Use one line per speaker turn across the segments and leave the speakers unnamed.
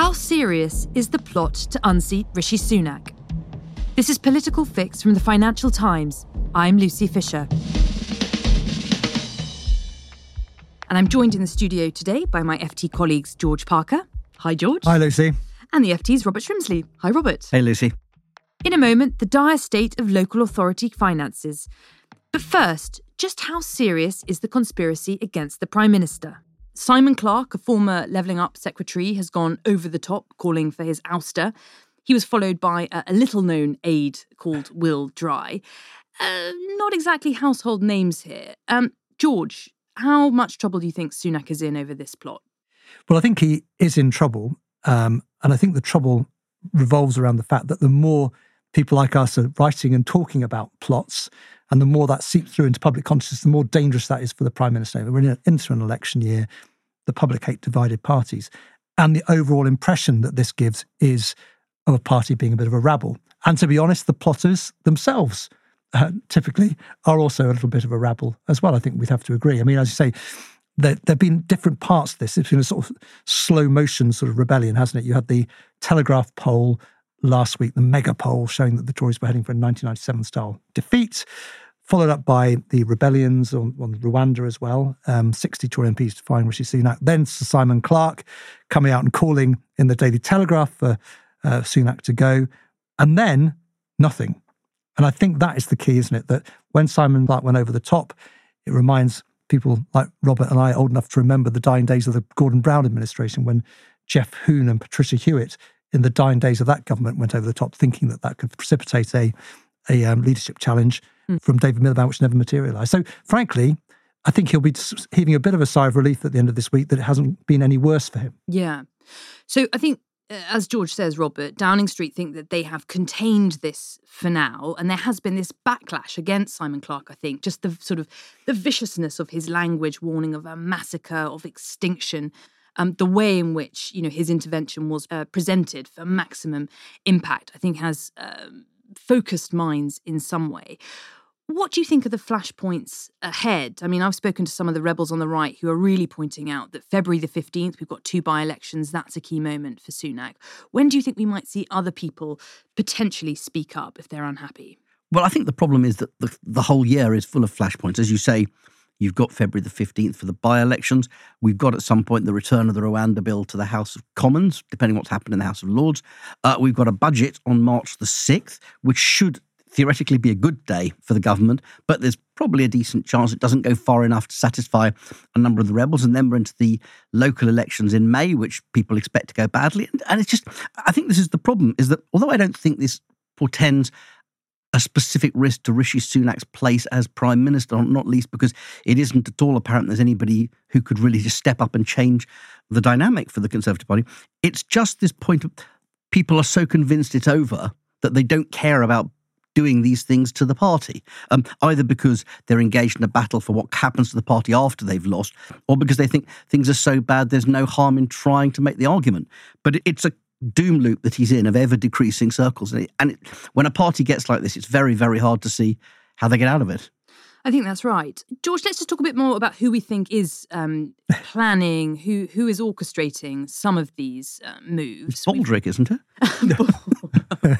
How serious is the plot to unseat Rishi Sunak? This is Political Fix from the Financial Times. I'm Lucy Fisher. And I'm joined in the studio today by my FT colleagues George Parker. Hi, George.
Hi, Lucy.
And the FT's Robert Shrimsley. Hi, Robert.
Hey, Lucy.
In a moment, the dire state of local authority finances. But first, just how serious is the conspiracy against the Prime Minister? Simon Clarke, a former Levelling Up secretary, has gone over the top, calling for his ouster. He was followed by a, a little known aide called Will Dry. Uh, not exactly household names here. Um, George, how much trouble do you think Sunak is in over this plot?
Well, I think he is in trouble. Um, and I think the trouble revolves around the fact that the more people like us are writing and talking about plots, and the more that seeps through into public consciousness, the more dangerous that is for the prime minister. We're in an election year. The public hate divided parties. And the overall impression that this gives is of a party being a bit of a rabble. And to be honest, the plotters themselves uh, typically are also a little bit of a rabble as well. I think we'd have to agree. I mean, as you say, there have been different parts to this. It's been a sort of slow motion sort of rebellion, hasn't it? You had the Telegraph poll last week, the mega poll showing that the Tories were heading for a 1997 style defeat, followed up by the rebellions on, on Rwanda as well. Um, 60 Tory MPs to find Rishi Sunak. Then Sir Simon Clarke coming out and calling in the Daily Telegraph for uh, Sunak to go. And then nothing. And I think that is the key, isn't it? That when Simon Clarke went over the top, it reminds people like Robert and I old enough to remember the dying days of the Gordon Brown administration when Geoff Hoon and Patricia Hewitt in the dying days of that government went over the top thinking that that could precipitate a, a um, leadership challenge mm. from David Miliband, which never materialised. So, frankly, I think he'll be heaving a bit of a sigh of relief at the end of this week that it hasn't been any worse for him.
Yeah. So I think uh, as George says, Robert, Downing Street think that they have contained this for now, and there has been this backlash against Simon Clarke, I think just the sort of the viciousness of his language, warning of a massacre, of extinction, um, the way in which you know his intervention was uh, presented for maximum impact. I think has um, focused minds in some way. What do you think of the flashpoints ahead? I mean, I've spoken to some of the rebels on the right who are really pointing out that February the 15th, we've got two by elections. That's a key moment for Sunak. When do you think we might see other people potentially speak up if they're unhappy?
Well, I think the problem is that the, the whole year is full of flashpoints. As you say, You've got February the 15th for the by elections. We've got at some point the return of the Rwanda bill to the House of Commons, depending what's happened in the House of Lords. Uh, we've got a budget on March the 6th, which should theoretically be a good day for the government, but there's probably a decent chance it doesn't go far enough to satisfy a number of the rebels. And then we're into the local elections in May, which people expect to go badly. And, and it's just, I think this is the problem, is that although I don't think this portends a specific risk to Rishi Sunak's place as Prime Minister, not least because it isn't at all apparent there's anybody who could really just step up and change the dynamic for the Conservative Party. It's just this point of people are so convinced it's over that they don't care about doing these things to the party, um, either because they're engaged in a battle for what happens to the party after they've lost, or because they think things are so bad there's no harm in trying to make the argument. But it's a doom loop that he's in of ever decreasing circles. And, it, and it, when a party gets like this, it's very, very hard to see how they get out of it.
I think that's right. George, let's just talk a bit more about who we think is um, planning, who who is orchestrating some of these uh, moves.
Baldrick, isn't it?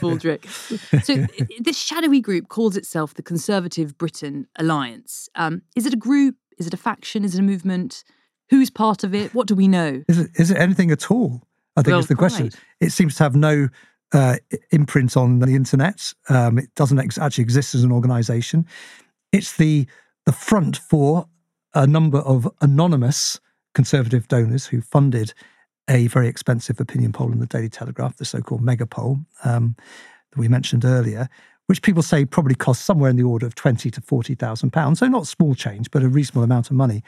Baldrick. So this shadowy group calls itself the Conservative Britain Alliance. Um, is it a group? Is it a faction? Is it a movement? Who's part of it? What do we know?
Is it, is it anything at all? I think well, is the question. It seems to have no uh, imprint on the internet. Um, it doesn't ex- actually exist as an organization. It's the the front for a number of anonymous conservative donors who funded a very expensive opinion poll in the Daily Telegraph, the so-called mega poll um, that we mentioned earlier, which people say probably cost somewhere in the order of twenty to forty thousand pounds. So not small change, but a reasonable amount of money.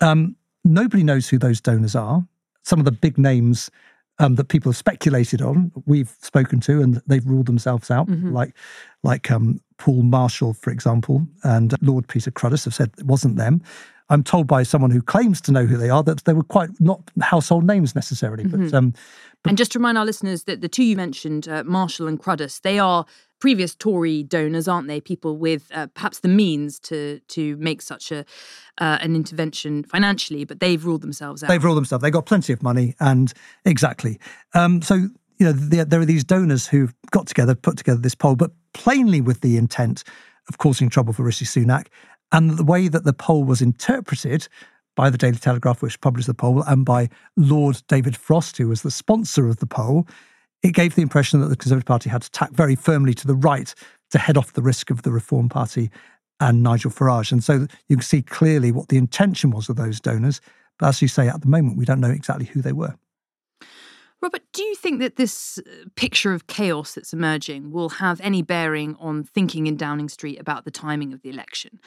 Um, nobody knows who those donors are. Some of the big names um, that people have speculated on, we've spoken to, and they've ruled themselves out,
Mhm.
like like um, Paul Marshall, for example, and Lord Peter Cruddas have said it wasn't them. I'm told by someone who claims to know who they are that they were quite not household names necessarily,
Mhm.
but um,
And just to remind our listeners that the two you mentioned, uh, Marshall and Cruddas, they are previous Tory donors, aren't they? People with uh, perhaps the means to to make such a uh, an intervention financially, but they've ruled themselves out.
They've ruled themselves. They've got plenty of money, and exactly. Um, so you know, there, there are these donors who've got together, put together this poll, but plainly with the intent of causing trouble for Rishi Sunak, and the way that the poll was interpreted by the Daily Telegraph, which published the poll, and by Lord David Frost, who was the sponsor of the poll, it gave the impression that the Conservative Party had to tack very firmly to the right to head off the risk of the Reform Party and Nigel Farage. And so you can see clearly what the intention was of those donors. But as you say, at the moment, we don't know exactly who they were.
Robert, do you think that this uh, picture of chaos that's emerging will have any bearing on thinking in Downing Street about the timing of the election?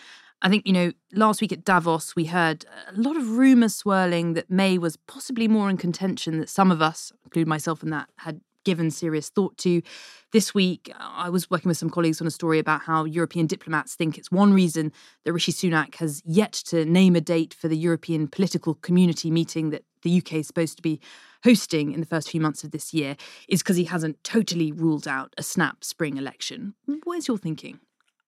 I think, you know, last week at Davos, we heard a lot of rumours swirling that May was possibly more in contention that some of us, including myself in that, had given serious thought to. This week, I was working with some colleagues on a story about how European diplomats think it's one reason that Rishi Sunak has yet to name a date for the European political community meeting that the UK is supposed to be hosting in the first few months of this year is because he hasn't totally ruled out a snap spring election. Where's your thinking?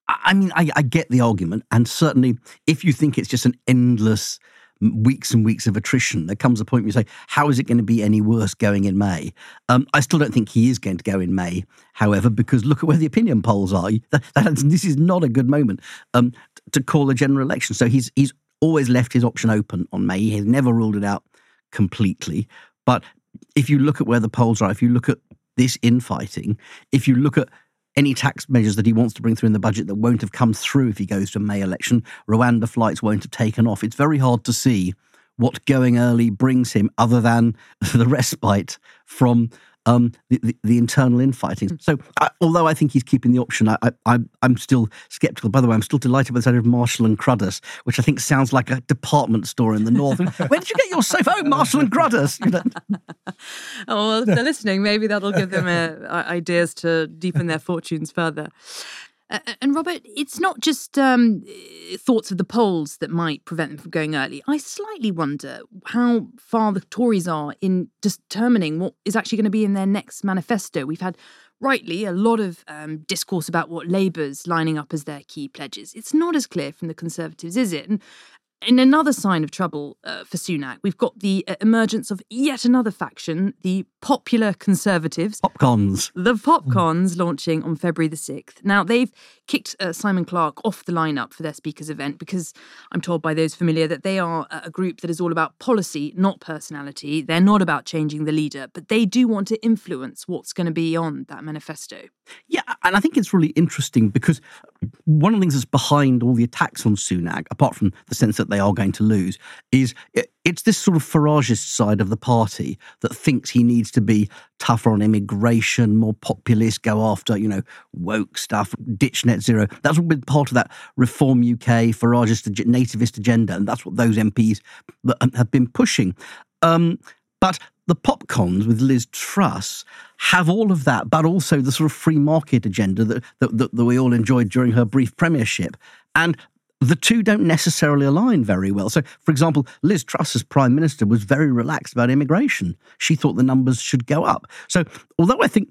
I mean, I, I get the argument, and certainly if you think it's just an endless weeks and weeks of attrition, there comes a point where you say, how is it going to be any worse going in May? Um, I still don't think he is going to go in May, however, because look at where the opinion polls are. That, that, this is not a good moment um, to call a general election. So he's he's always left his option open on May. He has never ruled it out completely. But if you look at where the polls are, if you look at this infighting, if you look at any tax measures that he wants to bring through in the budget that won't have come through if he goes to a May election, Rwanda flights won't have taken off. It's very hard to see what going early brings him other than the respite from um, the, the, the internal infighting. So, I, although I think he's keeping the option, I, I, I'm still sceptical. By the way, I'm still delighted with the idea of Marshall and Cruddas, which I think sounds like a department store in the north. Where did you get your sofa? Oh, Marshall and Cruddas. You know?
Oh, well, if they're listening, maybe that'll give them uh, ideas to deepen their fortunes further. Uh, and Robert, it's not just um, thoughts of the polls that might prevent them from going early. I slightly wonder how far the Tories are in determining what is actually going to be in their next manifesto. We've had, rightly, a lot of um, discourse about what Labour's lining up as their key pledges. It's not as clear from the Conservatives, is it? And in another sign of trouble uh, for Sunak, we've got the uh, emergence of yet another faction, the popular Conservatives.
Popcorns.
The Popcons launching on February the 6th. Now, they've kicked uh, Simon Clarke off the lineup for their speakers event because I'm told by those familiar that they are a group that is all about policy, not personality. They're not about changing the leader, but they do want to influence what's going to be on that manifesto.
Yeah, and I think it's really interesting because one of the things that's behind all the attacks on Sunak, apart from the sense that they are going to lose, is it's this sort of Farageist side of the party that thinks he needs to be tougher on immigration, more populist, go after, you know, woke stuff, ditch net zero. That's all been part of that Reform UK, Farageist, nativist agenda, and that's what those MPs um, have been pushing. Um, but the popcons with Liz Truss have all of that, but also the sort of free market agenda that, that, that we all enjoyed during her brief premiership. And the two don't necessarily align very well. So, for example, Liz Truss as Prime Minister was very relaxed about immigration. She thought the numbers should go up. So, although I think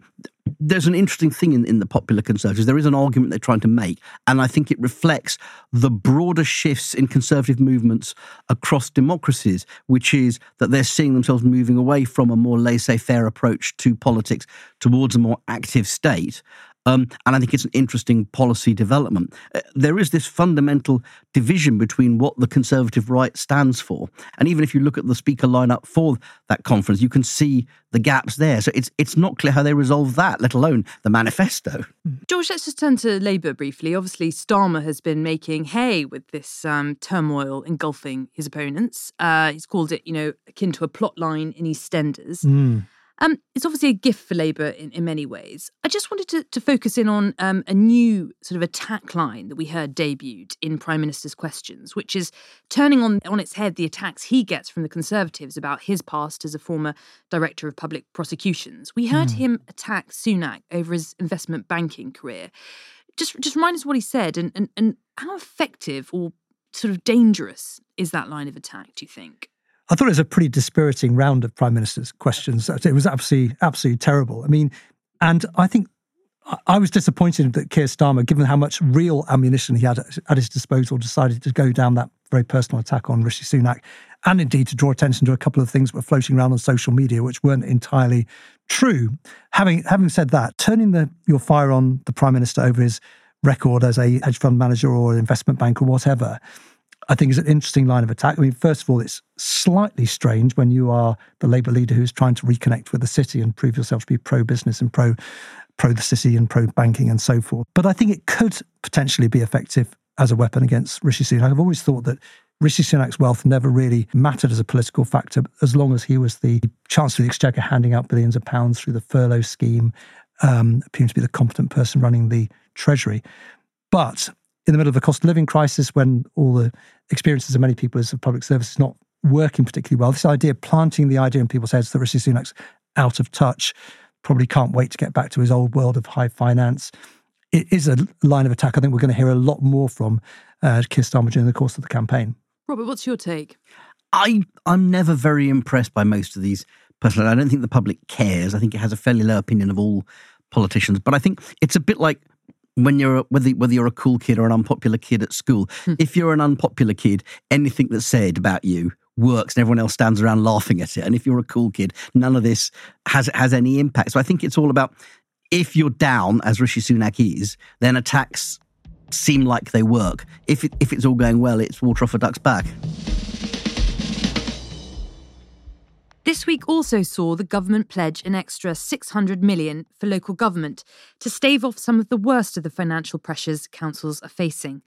there's an interesting thing in, in the popular conservatives, there is an argument they're trying to make, and I think it reflects the broader shifts in conservative movements across democracies, which is that they're seeing themselves moving away from a more laissez faire approach to politics towards a more active state. Um, and I think it's an interesting policy development. Uh, there is this fundamental division between what the conservative right stands for, and even if you look at the speaker lineup for that conference, you can see the gaps there. So it's it's not clear how they resolve that, let alone the manifesto.
George, let's just turn to Labour briefly. Obviously, Starmer has been making hay with this um, turmoil engulfing his opponents. Uh, he's called it, you know, akin to a plot line in EastEnders.
Mm.
Um, it's obviously a gift for Labour in, in many ways. I just wanted to, to focus in on um, a new sort of attack line that we heard debuted in Prime Minister's questions, which is turning on, on its head the attacks he gets from the Conservatives about his past as a former Director of Public Prosecutions. We heard mm. him attack Sunak over his investment banking career. Just, just remind us what he said and, and, and how effective or sort of dangerous is that line of attack, do you think?
I thought it was a pretty dispiriting round of prime ministers' questions. It was absolutely, absolutely terrible. I mean, and I think I was disappointed that Keir Starmer, given how much real ammunition he had at his disposal, decided to go down that very personal attack on Rishi Sunak, and indeed to draw attention to a couple of things that were floating around on social media, which weren't entirely true. Having having said that, turning the, your fire on the prime minister over his record as a hedge fund manager or an investment banker or whatever, I think is an interesting line of attack. I mean, first of all, it's slightly strange when you are the Labour leader who's trying to reconnect with the city and prove yourself to be pro business and pro pro the city and pro banking and so forth. But I think it could potentially be effective as a weapon against Rishi Sunak. I've always thought that Rishi Sunak's wealth never really mattered as a political factor as long as he was the Chancellor of the Exchequer handing out billions of pounds through the furlough scheme, um, appearing to be the competent person running the Treasury. But in the middle of a cost of living crisis, when all the experiences of many people as a public service is not working particularly well, this idea, of planting the idea in people's heads that Rishi Sunak's out of touch, probably can't wait to get back to his old world of high finance. It is a line of attack I think we're going to hear a lot more from uh, Keir Starmer during the course of the campaign.
Robert, what's your take?
I, I'm never very impressed by most of these personally. I don't think the public cares. I think it has a fairly low opinion of all politicians. But I think it's a bit like when you're a, whether whether you're a cool kid or an unpopular kid at school. Hmm. If you're an unpopular kid, anything that's said about you works and everyone else stands around laughing at it. And if you're a cool kid, none of this has has any impact. So I think it's all about if you're down, as Rishi Sunak is, then attacks seem like they work. If it, if it's all going well, it's water off a duck's back.
This week also saw the government pledge an extra 600 million for local government to stave off some of the worst of the financial pressures councils are facing.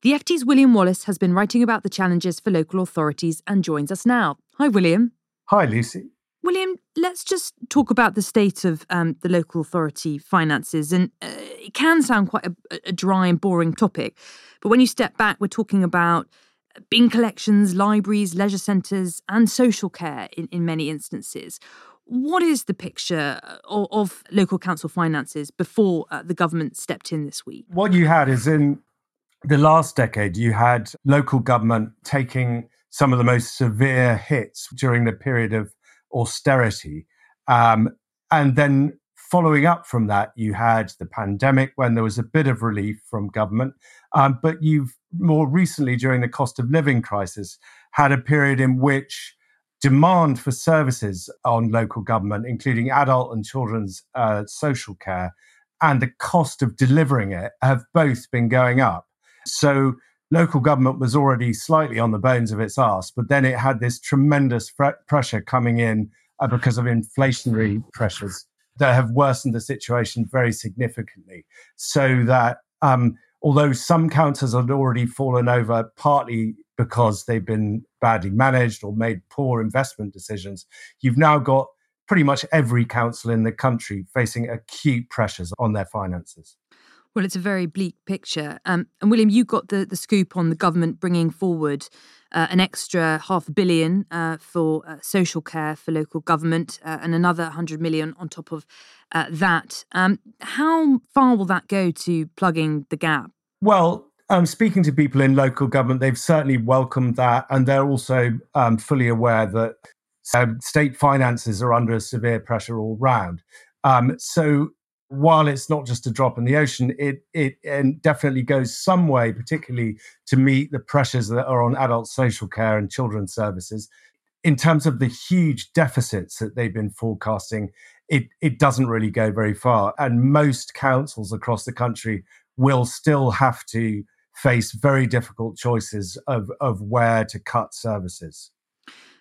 The FT's William Wallis has been writing about the challenges for local authorities and joins us now. Hi, William.
Hi, Lucy.
William, let's just talk about the state of um, the local authority finances. And uh, it can sound quite a, a dry and boring topic, but when you step back, we're talking about bin collections, libraries, leisure centres, and social care in, in many instances. What is the picture of, of local council finances before uh, the government stepped in this week?
What you had is in the last decade, you had local government taking some of the most severe hits during the period of austerity. Um, and then following up from that, you had the pandemic when there was a bit of relief from government. Um, but you've more recently, during the cost of living crisis, had a period in which demand for services on local government, including adult and children's uh, social care, and the cost of delivering it have both been going up. So local government was already slightly on the bones of its arse, but then it had this tremendous pressure coming in uh, because of inflationary pressures that have worsened the situation very significantly. So that um, although some councils had already fallen over partly because they've been badly managed or made poor investment decisions, you've now got pretty much every council in the country facing acute pressures on their finances.
Well, it's a very bleak picture. Um, and William, you got the, the scoop on the government bringing forward uh, an extra half a billion uh, for uh, social care for local government uh, and another 100 million on top of uh, that. Um, how far will that go to plugging the gap?
Well, um, speaking to people in local government, they've certainly welcomed that. And they're also um, fully aware that um, state finances are under severe pressure all round. Um, so while it's not just a drop in the ocean, it it definitely goes some way, particularly to meet the pressures that are on adult social care and children's services. In terms of the huge deficits that they've been forecasting, it it doesn't really go very far, and most councils across the country will still have to face very difficult choices of of where to cut services.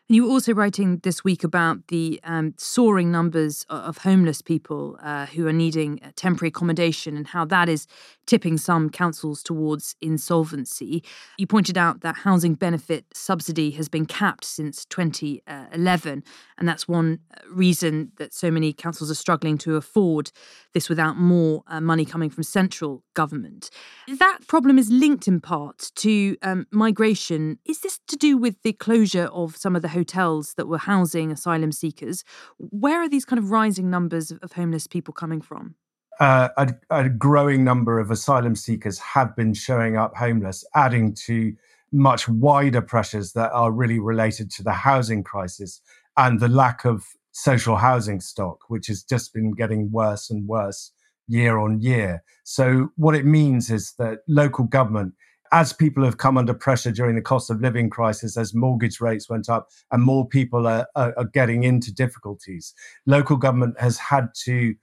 And you were also writing this week about the um, soaring numbers of homeless people uh, who are needing uh, temporary accommodation and how that is tipping some councils towards insolvency. You pointed out that housing benefit subsidy has been capped since 2011, and that's one reason that so many councils are struggling to afford this without more uh, money coming from central government. That problem is linked in part to um, migration. Is this to do with the closure of some of the hotels that were housing asylum seekers? Where are these kind of rising numbers of homeless people coming from?
Uh, a, a, growing number of asylum seekers have been showing up homeless, adding to much wider pressures that are really related to the housing crisis and the lack of social housing stock, which has just been getting worse and worse year on year. So, what it means is that local government, as people have come under pressure during the cost of living crisis, as mortgage rates went up and more people are, are, are getting into difficulties, local government has had to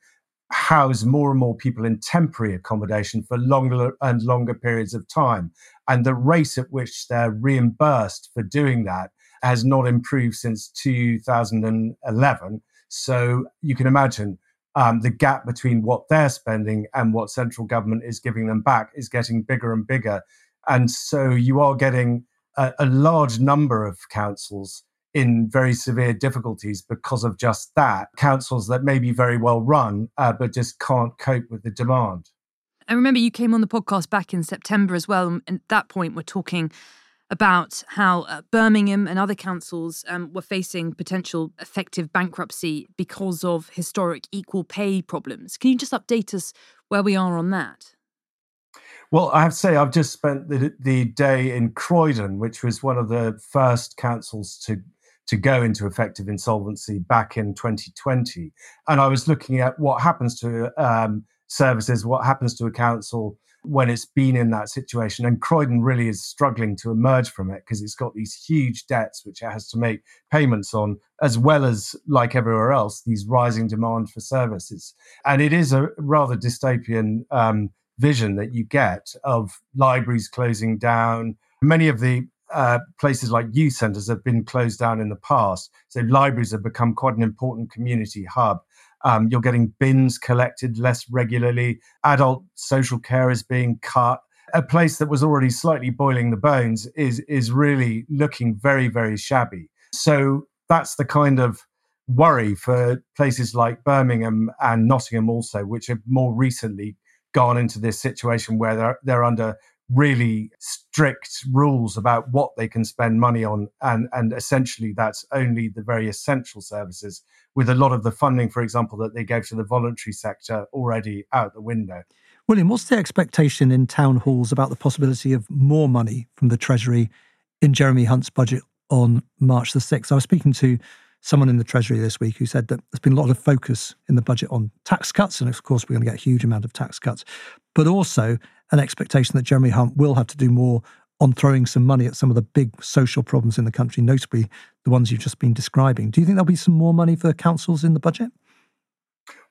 house more and more people in temporary accommodation for longer and longer periods of time. And the rate at which they're reimbursed for doing that has not improved since 2011. So you can imagine um, the gap between what they're spending and what central government is giving them back is getting bigger and bigger. And so you are getting a, a large number of councils in very severe difficulties because of just that. Councils that may be very well run, uh, but just can't cope with the demand.
I remember you came on the podcast back in September as well. And at that point, we're talking about how uh, Birmingham and other councils um, were facing potential effective bankruptcy because of historic equal pay problems. Can you just update us where we are on that?
Well, I have to say, I've just spent the, the day in Croydon, which was one of the first councils to to go into effective insolvency back in 2020. And I was looking at what happens to um, services, what happens to a council when it's been in that situation. And Croydon really is struggling to emerge from it because it's got these huge debts which it has to make payments on, as well as, like everywhere else, these rising demand for services. And it is a rather dystopian um, vision that you get of libraries closing down. Many of the uh, places like youth centres have been closed down in the past. So libraries have become quite an important community hub. Um, you're getting bins collected less regularly. Adult social care is being cut. A place that was already slightly boiling the bones is is really looking very very shabby. So that's the kind of worry for places like Birmingham and Nottingham also, which have more recently gone into this situation where they're they're under really strict rules about what they can spend money on and and essentially that's only the very essential services with a lot of the funding for example that they gave to the voluntary sector already out the window.
William what's the expectation in town halls about the possibility of more money from the treasury in jeremy hunt's budget on march the 6th i was speaking to someone in the treasury this week who said that there's been a lot of focus in the budget on tax cuts and of course we're going to get a huge amount of tax cuts but also an expectation that Jeremy Hunt will have to do more on throwing some money at some of the big social problems in the country, notably the ones you've just been describing. Do you think there'll be some more money for councils in the budget?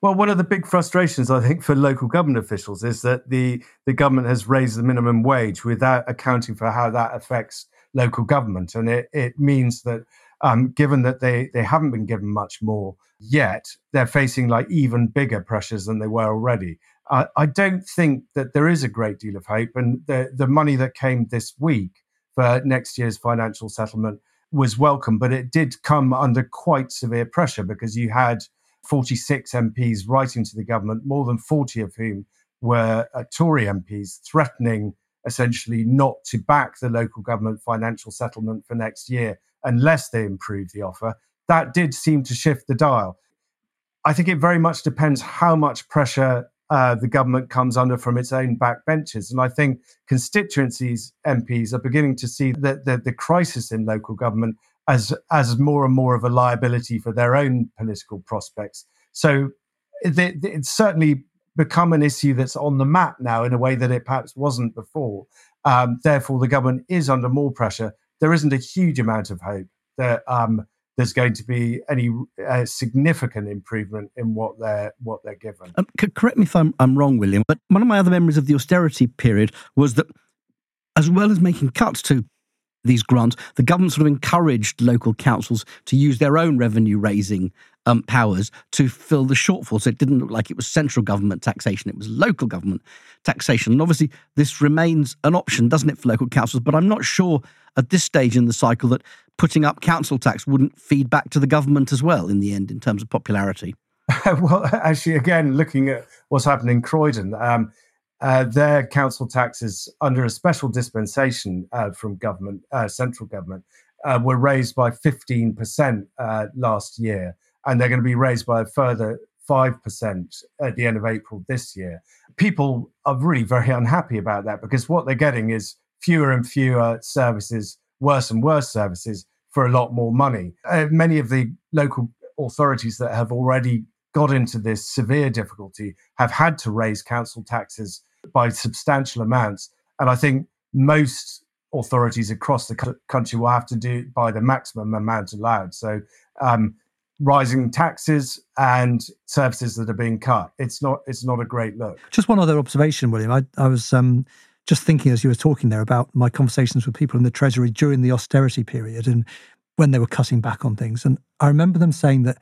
Well, one of the big frustrations, I think, for local government officials is that the, the government has raised the minimum wage without accounting for how that affects local government. And it, it means that um, given that they, they haven't been given much more yet, they're facing like even bigger pressures than they were already. I, I don't think that there is a great deal of hope. And the, the money that came this week for next year's financial settlement was welcome, but it did come under quite severe pressure because you had 46 MPs writing to the government, more than 40 of whom were uh, Tory MPs, threatening essentially not to back the local government financial settlement for next year unless they improve the offer. That did seem to shift the dial. I think it very much depends how much pressure uh, the government comes under from its own backbenches. And I think constituencies MPs are beginning to see that the, the crisis in local government as as more and more of a liability for their own political prospects. So it, it's certainly become an issue that's on the map now in a way that it perhaps wasn't before. Um, therefore, the government is under more pressure. There isn't a huge amount of hope that um, there's going to be any uh, significant improvement in what they're what they're given.
Um, correct me if I'm, I'm wrong, William, but one of my other memories of the austerity period was that, as well as making cuts to these grants, the government sort of encouraged local councils to use their own revenue raising um, powers to fill the shortfall. So it didn't look like it was central government taxation, it was local government taxation. And obviously, this remains an option, doesn't it, for local councils? But I'm not sure at this stage in the cycle that putting up council tax wouldn't feed back to the government as well in the end in terms of popularity.
well, actually, again, looking at what's happened in Croydon, um, uh, their council taxes under a special dispensation uh, from government, uh, central government, uh, were raised by 15% uh, last year, and they're going to be raised by a further 5% at the end of April this year. People are really very unhappy about that because what they're getting is fewer and fewer services, worse and worse services for a lot more money. Uh, many of the local authorities that have already got into this severe difficulty have had to raise council taxes by substantial amounts. And I think most authorities across the country will have to do by the maximum amount allowed. So, um, rising taxes and services that are being cut. It's not. It's not a great look.
Just one other observation, William. I, I was um, just thinking as you were talking there about my conversations with people in the Treasury during the austerity period and when they were cutting back on things, and I remember them saying that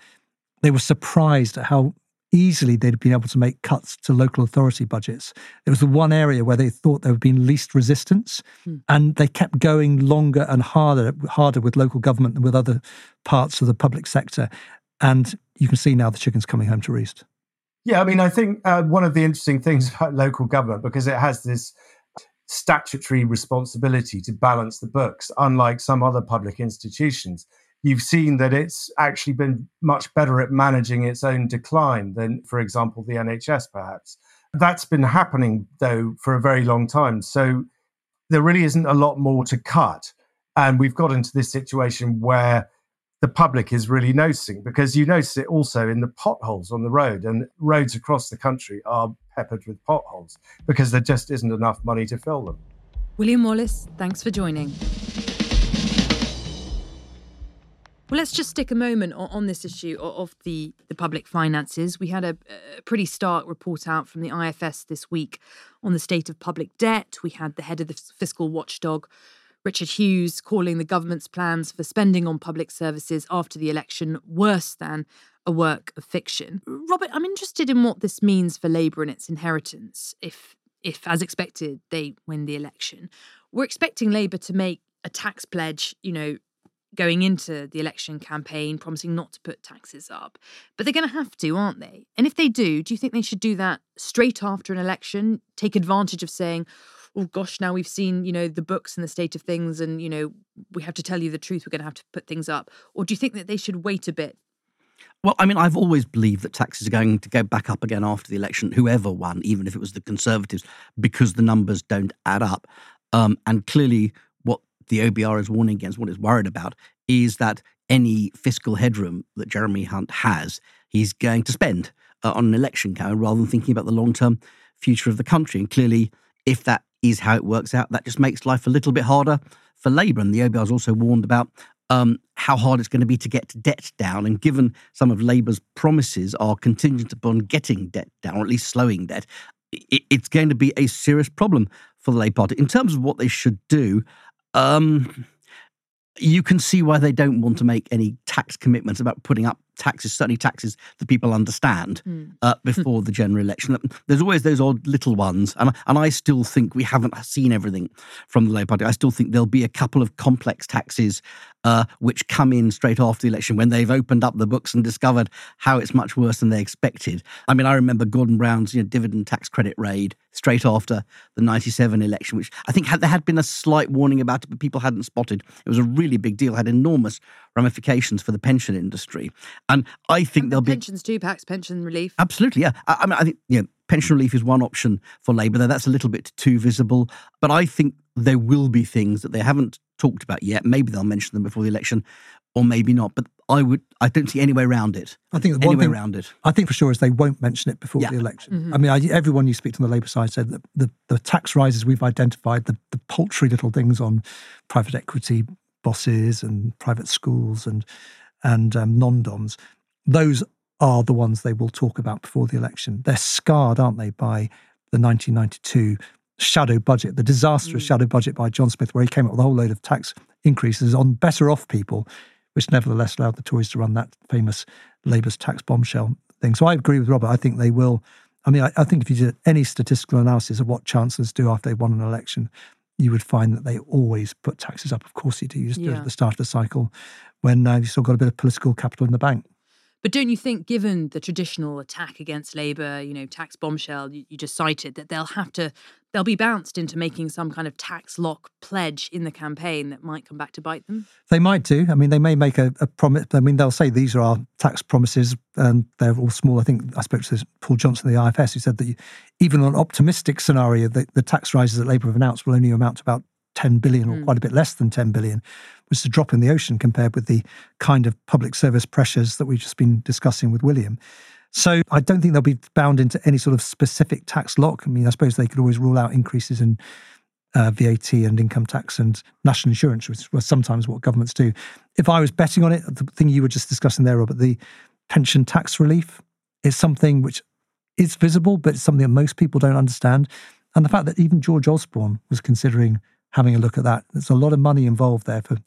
they were surprised at how easily they'd been able to make cuts to local authority budgets. It was the one area where they thought there had been least resistance, hmm. and they kept going longer and harder, harder with local government than with other parts of the public sector. And you can see now the chicken's coming home to roost.
Yeah, I mean, I think uh, one of the interesting things about local government because it has this statutory responsibility to balance the books, unlike some other public institutions you've seen that it's actually been much better at managing its own decline than, for example, the NHS, perhaps. That's been happening, though, for a very long time. So there really isn't a lot more to cut. And we've got into this situation where the public is really noticing because you notice it also in the potholes on the road, and roads across the country are peppered with potholes because there just isn't enough money to fill them.
William Wallis, thanks for joining. Well, let's just stick a moment on, this issue of the, the public finances. We had a, a, pretty stark report out from the IFS this week on the state of public debt. We had the head of the fiscal watchdog, Richard Hughes, calling the government's plans for spending on public services after the election worse than a work of fiction. Robert, I'm interested in what this means for Labour and its inheritance if, if as expected, they win the election. We're expecting Labour to make a tax pledge, you know, going into the election campaign promising not to put taxes up. But they're going to have to, aren't they? And if they do, do you think they should do that straight after an election? Take advantage of saying, oh gosh, now we've seen, you know, the books and the state of things, and, you know, we have to tell you the truth, we're going to have to put things up? Or do you think that they should wait a bit?
Well, I mean, I've always believed that taxes are going to go back up again after the election, whoever won, even if it was the Conservatives, because the numbers don't add up. Um, and clearly, the OBR is warning against, what it's worried about, is that any fiscal headroom that Jeremy Hunt has, he's going to spend uh, on an election campaign rather than thinking about the long term future of the country. And clearly, if that is how it works out, that just makes life a little bit harder for Labour. And the OBR has also warned about um, how hard it's going to be to get debt down. And given some of Labour's promises are contingent upon getting debt down, or at least slowing debt, it's going to be a serious problem for the Labour Party. In terms of what they should do, um, you can see why they don't want to make any tax commitments about putting up taxes, certainly taxes that people understand mm. uh, before the general election. There's always those odd little ones, and and I still think we haven't seen everything from the Labour Party. I still think there'll be a couple of complex taxes uh, which come in straight after the election when they've opened up the books and discovered how it's much worse than they expected. I mean, I remember Gordon Brown's you know, dividend tax credit raid straight after the 97 election, which I think had, there had been a slight warning about it, but people hadn't spotted. It was a really big deal, had enormous ramifications for the pension industry. And I think
and
there'll
pensions be. Pensions too, perhaps, pension relief.
Absolutely, yeah. I, I mean, I think, you know, pension relief is one option for Labour, though that's a little bit too visible. But I think there will be things that they haven't talked about yet. Maybe they'll mention them before the election, or maybe not. But I would, I don't see any way around it.
I think
the
one
way
thing,
around it.
I think for sure is they won't mention it before
yeah.
the election.
Mm-hmm.
I mean, I, everyone you speak to on the Labour side said that the, the tax rises we've identified, the, the paltry little things on private equity bosses and private schools and and um, non-doms, those are the ones they will talk about before the election. They're scarred, aren't they, by the 1992 shadow budget, the disastrous mm. shadow budget by John Smith, where he came up with a whole load of tax increases on better off people, which nevertheless allowed the Tories to run that famous Labour's tax bombshell thing. So I agree with Robert. I think they will. I mean, I, I think if you did any statistical analysis of what chancellors do after they've won an election, you would find that they always put taxes up. Of course, you do. You just do it at the start of the cycle when uh, you've still got a bit of political capital in the bank.
But don't you think, given the traditional attack against Labour, you know, tax bombshell you, you just cited, that they'll have to, they'll be bounced into making some kind of tax lock pledge in the campaign that might come back to bite them?
They might do. I mean, they may make a, a promise. I mean, they'll say these are our tax promises, and they're all small. I think I spoke to Paul Johnson of the IFS, who said that even on an optimistic scenario, the, the tax rises that Labour have announced will only amount to about 10 billion or quite a bit less than 10 billion, was a drop in the ocean compared with the kind of public service pressures that we've just been discussing with William. So I don't think they'll be bound into any sort of specific tax lock. I mean, I suppose they could always rule out increases in uh, VAT and income tax and national insurance, which was sometimes what governments do. If I was betting on it, the thing you were just discussing there, Robert, the pension tax relief is something which is visible, but it's something that most people don't understand. And the fact that even George Osborne was considering having a look at that, there's a lot of money involved there for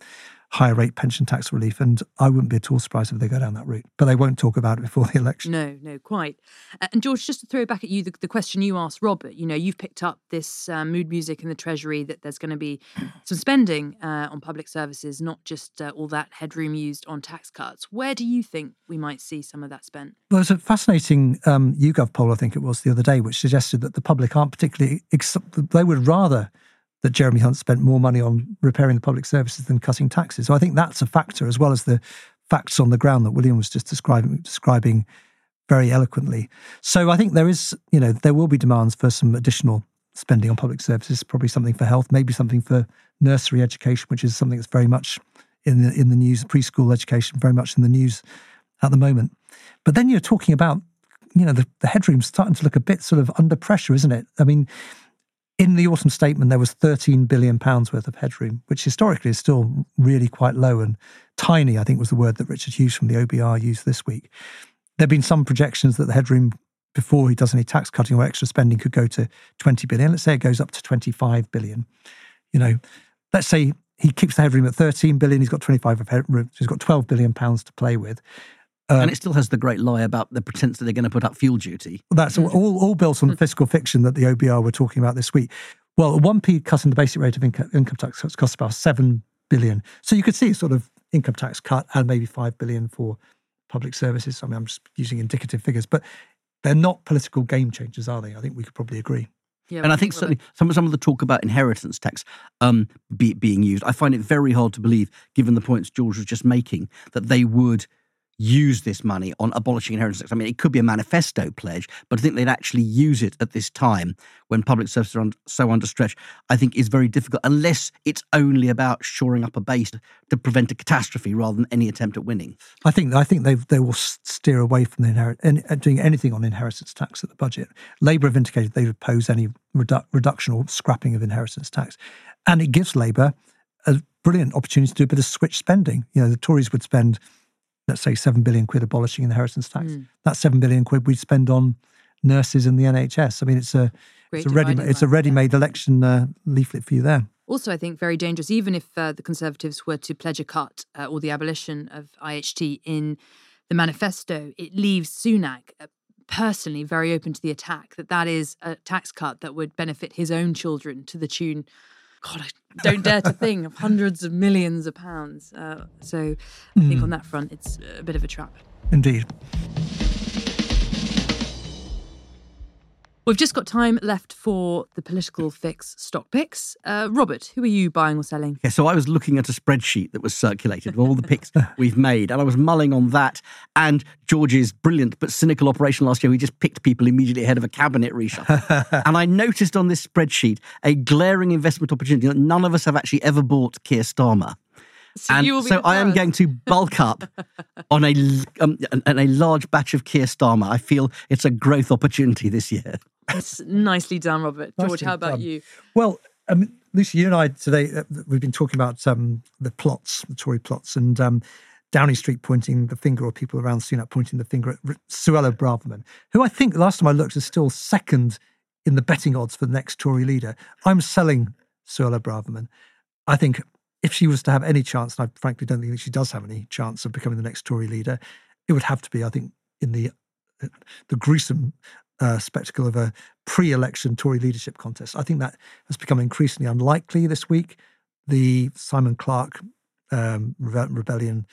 higher rate pension tax relief. And I wouldn't be at all surprised if they go down that route. But they won't talk about it before the election.
No, no, quite. Uh, and George, just to throw back at you the, the question you asked Robert, you know, you've picked up this uh, mood music in the Treasury that there's going to be some spending uh, on public services, not just uh, all that headroom used on tax cuts. Where do you think we might see some of that spent?
Well, there's a fascinating um, YouGov poll, I think it was the other day, which suggested that the public aren't particularly, ex- they would rather that Jeremy Hunt spent more money on repairing the public services than cutting taxes. So I think that's a factor, as well as the facts on the ground that William was just describing, describing very eloquently. So I think there is, you know, there will be demands for some additional spending on public services, probably something for health, maybe something for nursery education, which is something that's very much in the, in the news, preschool education, very much in the news at the moment. But then you're talking about, you know, the, the headroom's starting to look a bit sort of under pressure, isn't it? I mean, in the autumn statement, there was 13 billion pounds worth of headroom, which historically is still really quite low and tiny, I think was the word that Richard Hughes from the OBR used this week. There have been some projections that the headroom before he does any tax cutting or extra spending could go to 20 billion. Let's say it goes up to 25 billion. You know, let's say he keeps the headroom at 13 billion, he's got 25 of headroom, so he's got 12 billion pounds to play with.
And it still has the great lie about the pretense that they're going to put up fuel duty.
That's all, all built on the fiscal fiction that the OBR were talking about this week. Well, a 1p cut in the basic rate of income, income tax cuts costs about 7 billion. So you could see sort of income tax cut and maybe 5 billion for public services. I mean, I'm just using indicative figures, but they're not political game changers, are they? I think we could probably agree.
Yeah,
And I think certainly some some of the talk about inheritance tax um, be, being used, I find it very hard to believe, given the points George was just making, that they would use this money on abolishing inheritance tax. I mean, it could be a manifesto pledge, but I think they'd actually use it at this time when public services are un- so under stretch. I think is very difficult unless it's only about shoring up a base to prevent a catastrophe rather than any attempt at winning.
I think I think they they will steer away from the inherit uh, doing anything on inheritance tax at the budget. Labour have indicated they oppose any redu- reduction or scrapping of inheritance tax, and it gives Labour a brilliant opportunity to do a bit of switch spending. You know, the Tories would spend, let's say, seven billion quid abolishing the inheritance tax. That's seven billion quid we'd spend on nurses in the NHS. I mean, it's a
Great
it's a ready it's a ready-made election uh, leaflet for you there.
Also, I think very dangerous, even if uh, the Conservatives were to pledge a cut uh, or the abolition of IHT in the manifesto, it leaves Sunak uh, personally very open to the attack that that is a tax cut that would benefit his own children to the tune, God, I don't dare to think of hundreds of millions of pounds. Uh, so I think on that front, it's a bit of a trap.
Indeed.
We've just got time left for the political fix stock picks. Uh, Robert, who are you buying or selling?
Yeah, so I was looking at a spreadsheet that was circulated with all the picks we've made, and I was mulling on that and George's brilliant but cynical operation last year. We just picked people immediately ahead of a cabinet reshuffle. and I noticed on this spreadsheet a glaring investment opportunity that none of us have actually ever bought Keir Starmer.
So
and
you will be
so I am going to bulk up on a l- um, on a large batch of Keir Starmer. I feel it's a growth opportunity this year.
That's nicely done, Robert. George,
Nicely
how about
done.
you?
Well, um, Lucy, you and I today, uh, we've been talking about um, the plots, the Tory plots, and um, Downing Street pointing the finger, or people around Sunak pointing the finger at R- Suella Braverman, who I think last time I looked is still second in the betting odds for the next Tory leader. I'm selling Suella Braverman. I think if she was to have any chance, and I frankly don't think that she does have any chance of becoming the next Tory leader, it would have to be, I think, in the the gruesome uh, spectacle of a pre-election Tory leadership contest. I think that has become increasingly unlikely this week. The Simon Clarke um, rebellion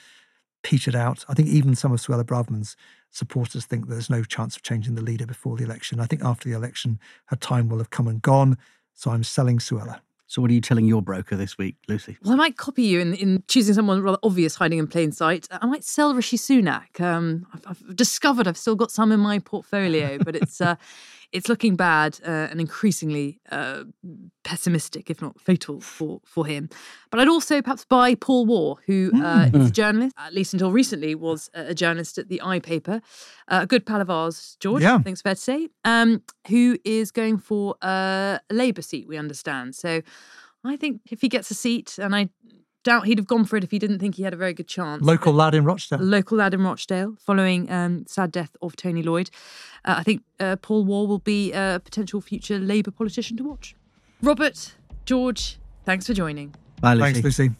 petered out. I think even some of Suella Braverman's supporters think there's no chance of changing the leader before the election. I think after the election, her time will have come and gone. So I'm selling Suella.
So, what are you telling your broker this week, Lucy?
Well, I might copy you in, in choosing someone rather obvious hiding in plain sight. I might sell Rishi Sunak. Um, I've, I've, discovered I've still got some in my portfolio, but it's uh, it's looking bad uh, and increasingly uh, pessimistic, if not fatal, for, for him. But I'd also perhaps buy Paul Waugh, who uh, mm. is a journalist, at least until recently was a journalist at the I paper, uh, a good pal of ours, George, yeah. I think it's fair to say, um, who is going for a Labour seat, we understand. So I think if he gets a seat, and I doubt he'd have gone for it if he didn't think he had a very good chance.
Local but lad in Rochdale.
Local lad in Rochdale, following um, sad death of Tony Lloyd. Uh, I think uh, Paul Waugh will be a potential future Labour politician to watch. Robert, George, thanks for joining.
Bye, Lucy.
Thanks, Lucy.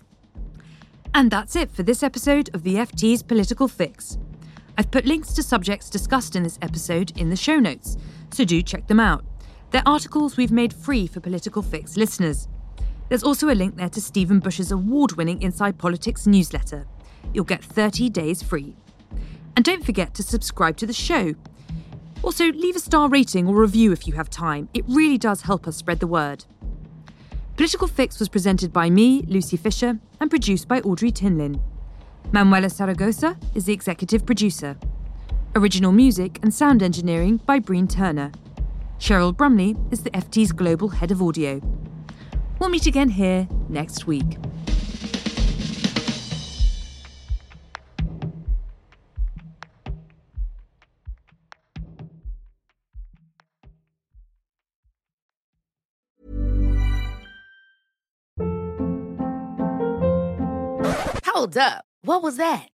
And that's it for this episode of the FT's Political Fix. I've put links to subjects discussed in this episode in the show notes, so do check them out. They're articles we've made free for Political Fix listeners. There's also a link there to Stephen Bush's award winning Inside Politics newsletter. You'll get 30 days free. And don't forget to subscribe to the show. Also, leave a star rating or review if you have time. It really does help us spread the word. Political Fix was presented by me, Lucy Fisher, and produced by Audrey Tinline. Manuela Saragosa is the executive producer. Original music and sound engineering by Breen Turner. Cheryl Brumley is the FT's global head of audio. We'll meet again here next week.
Hold up. What was that?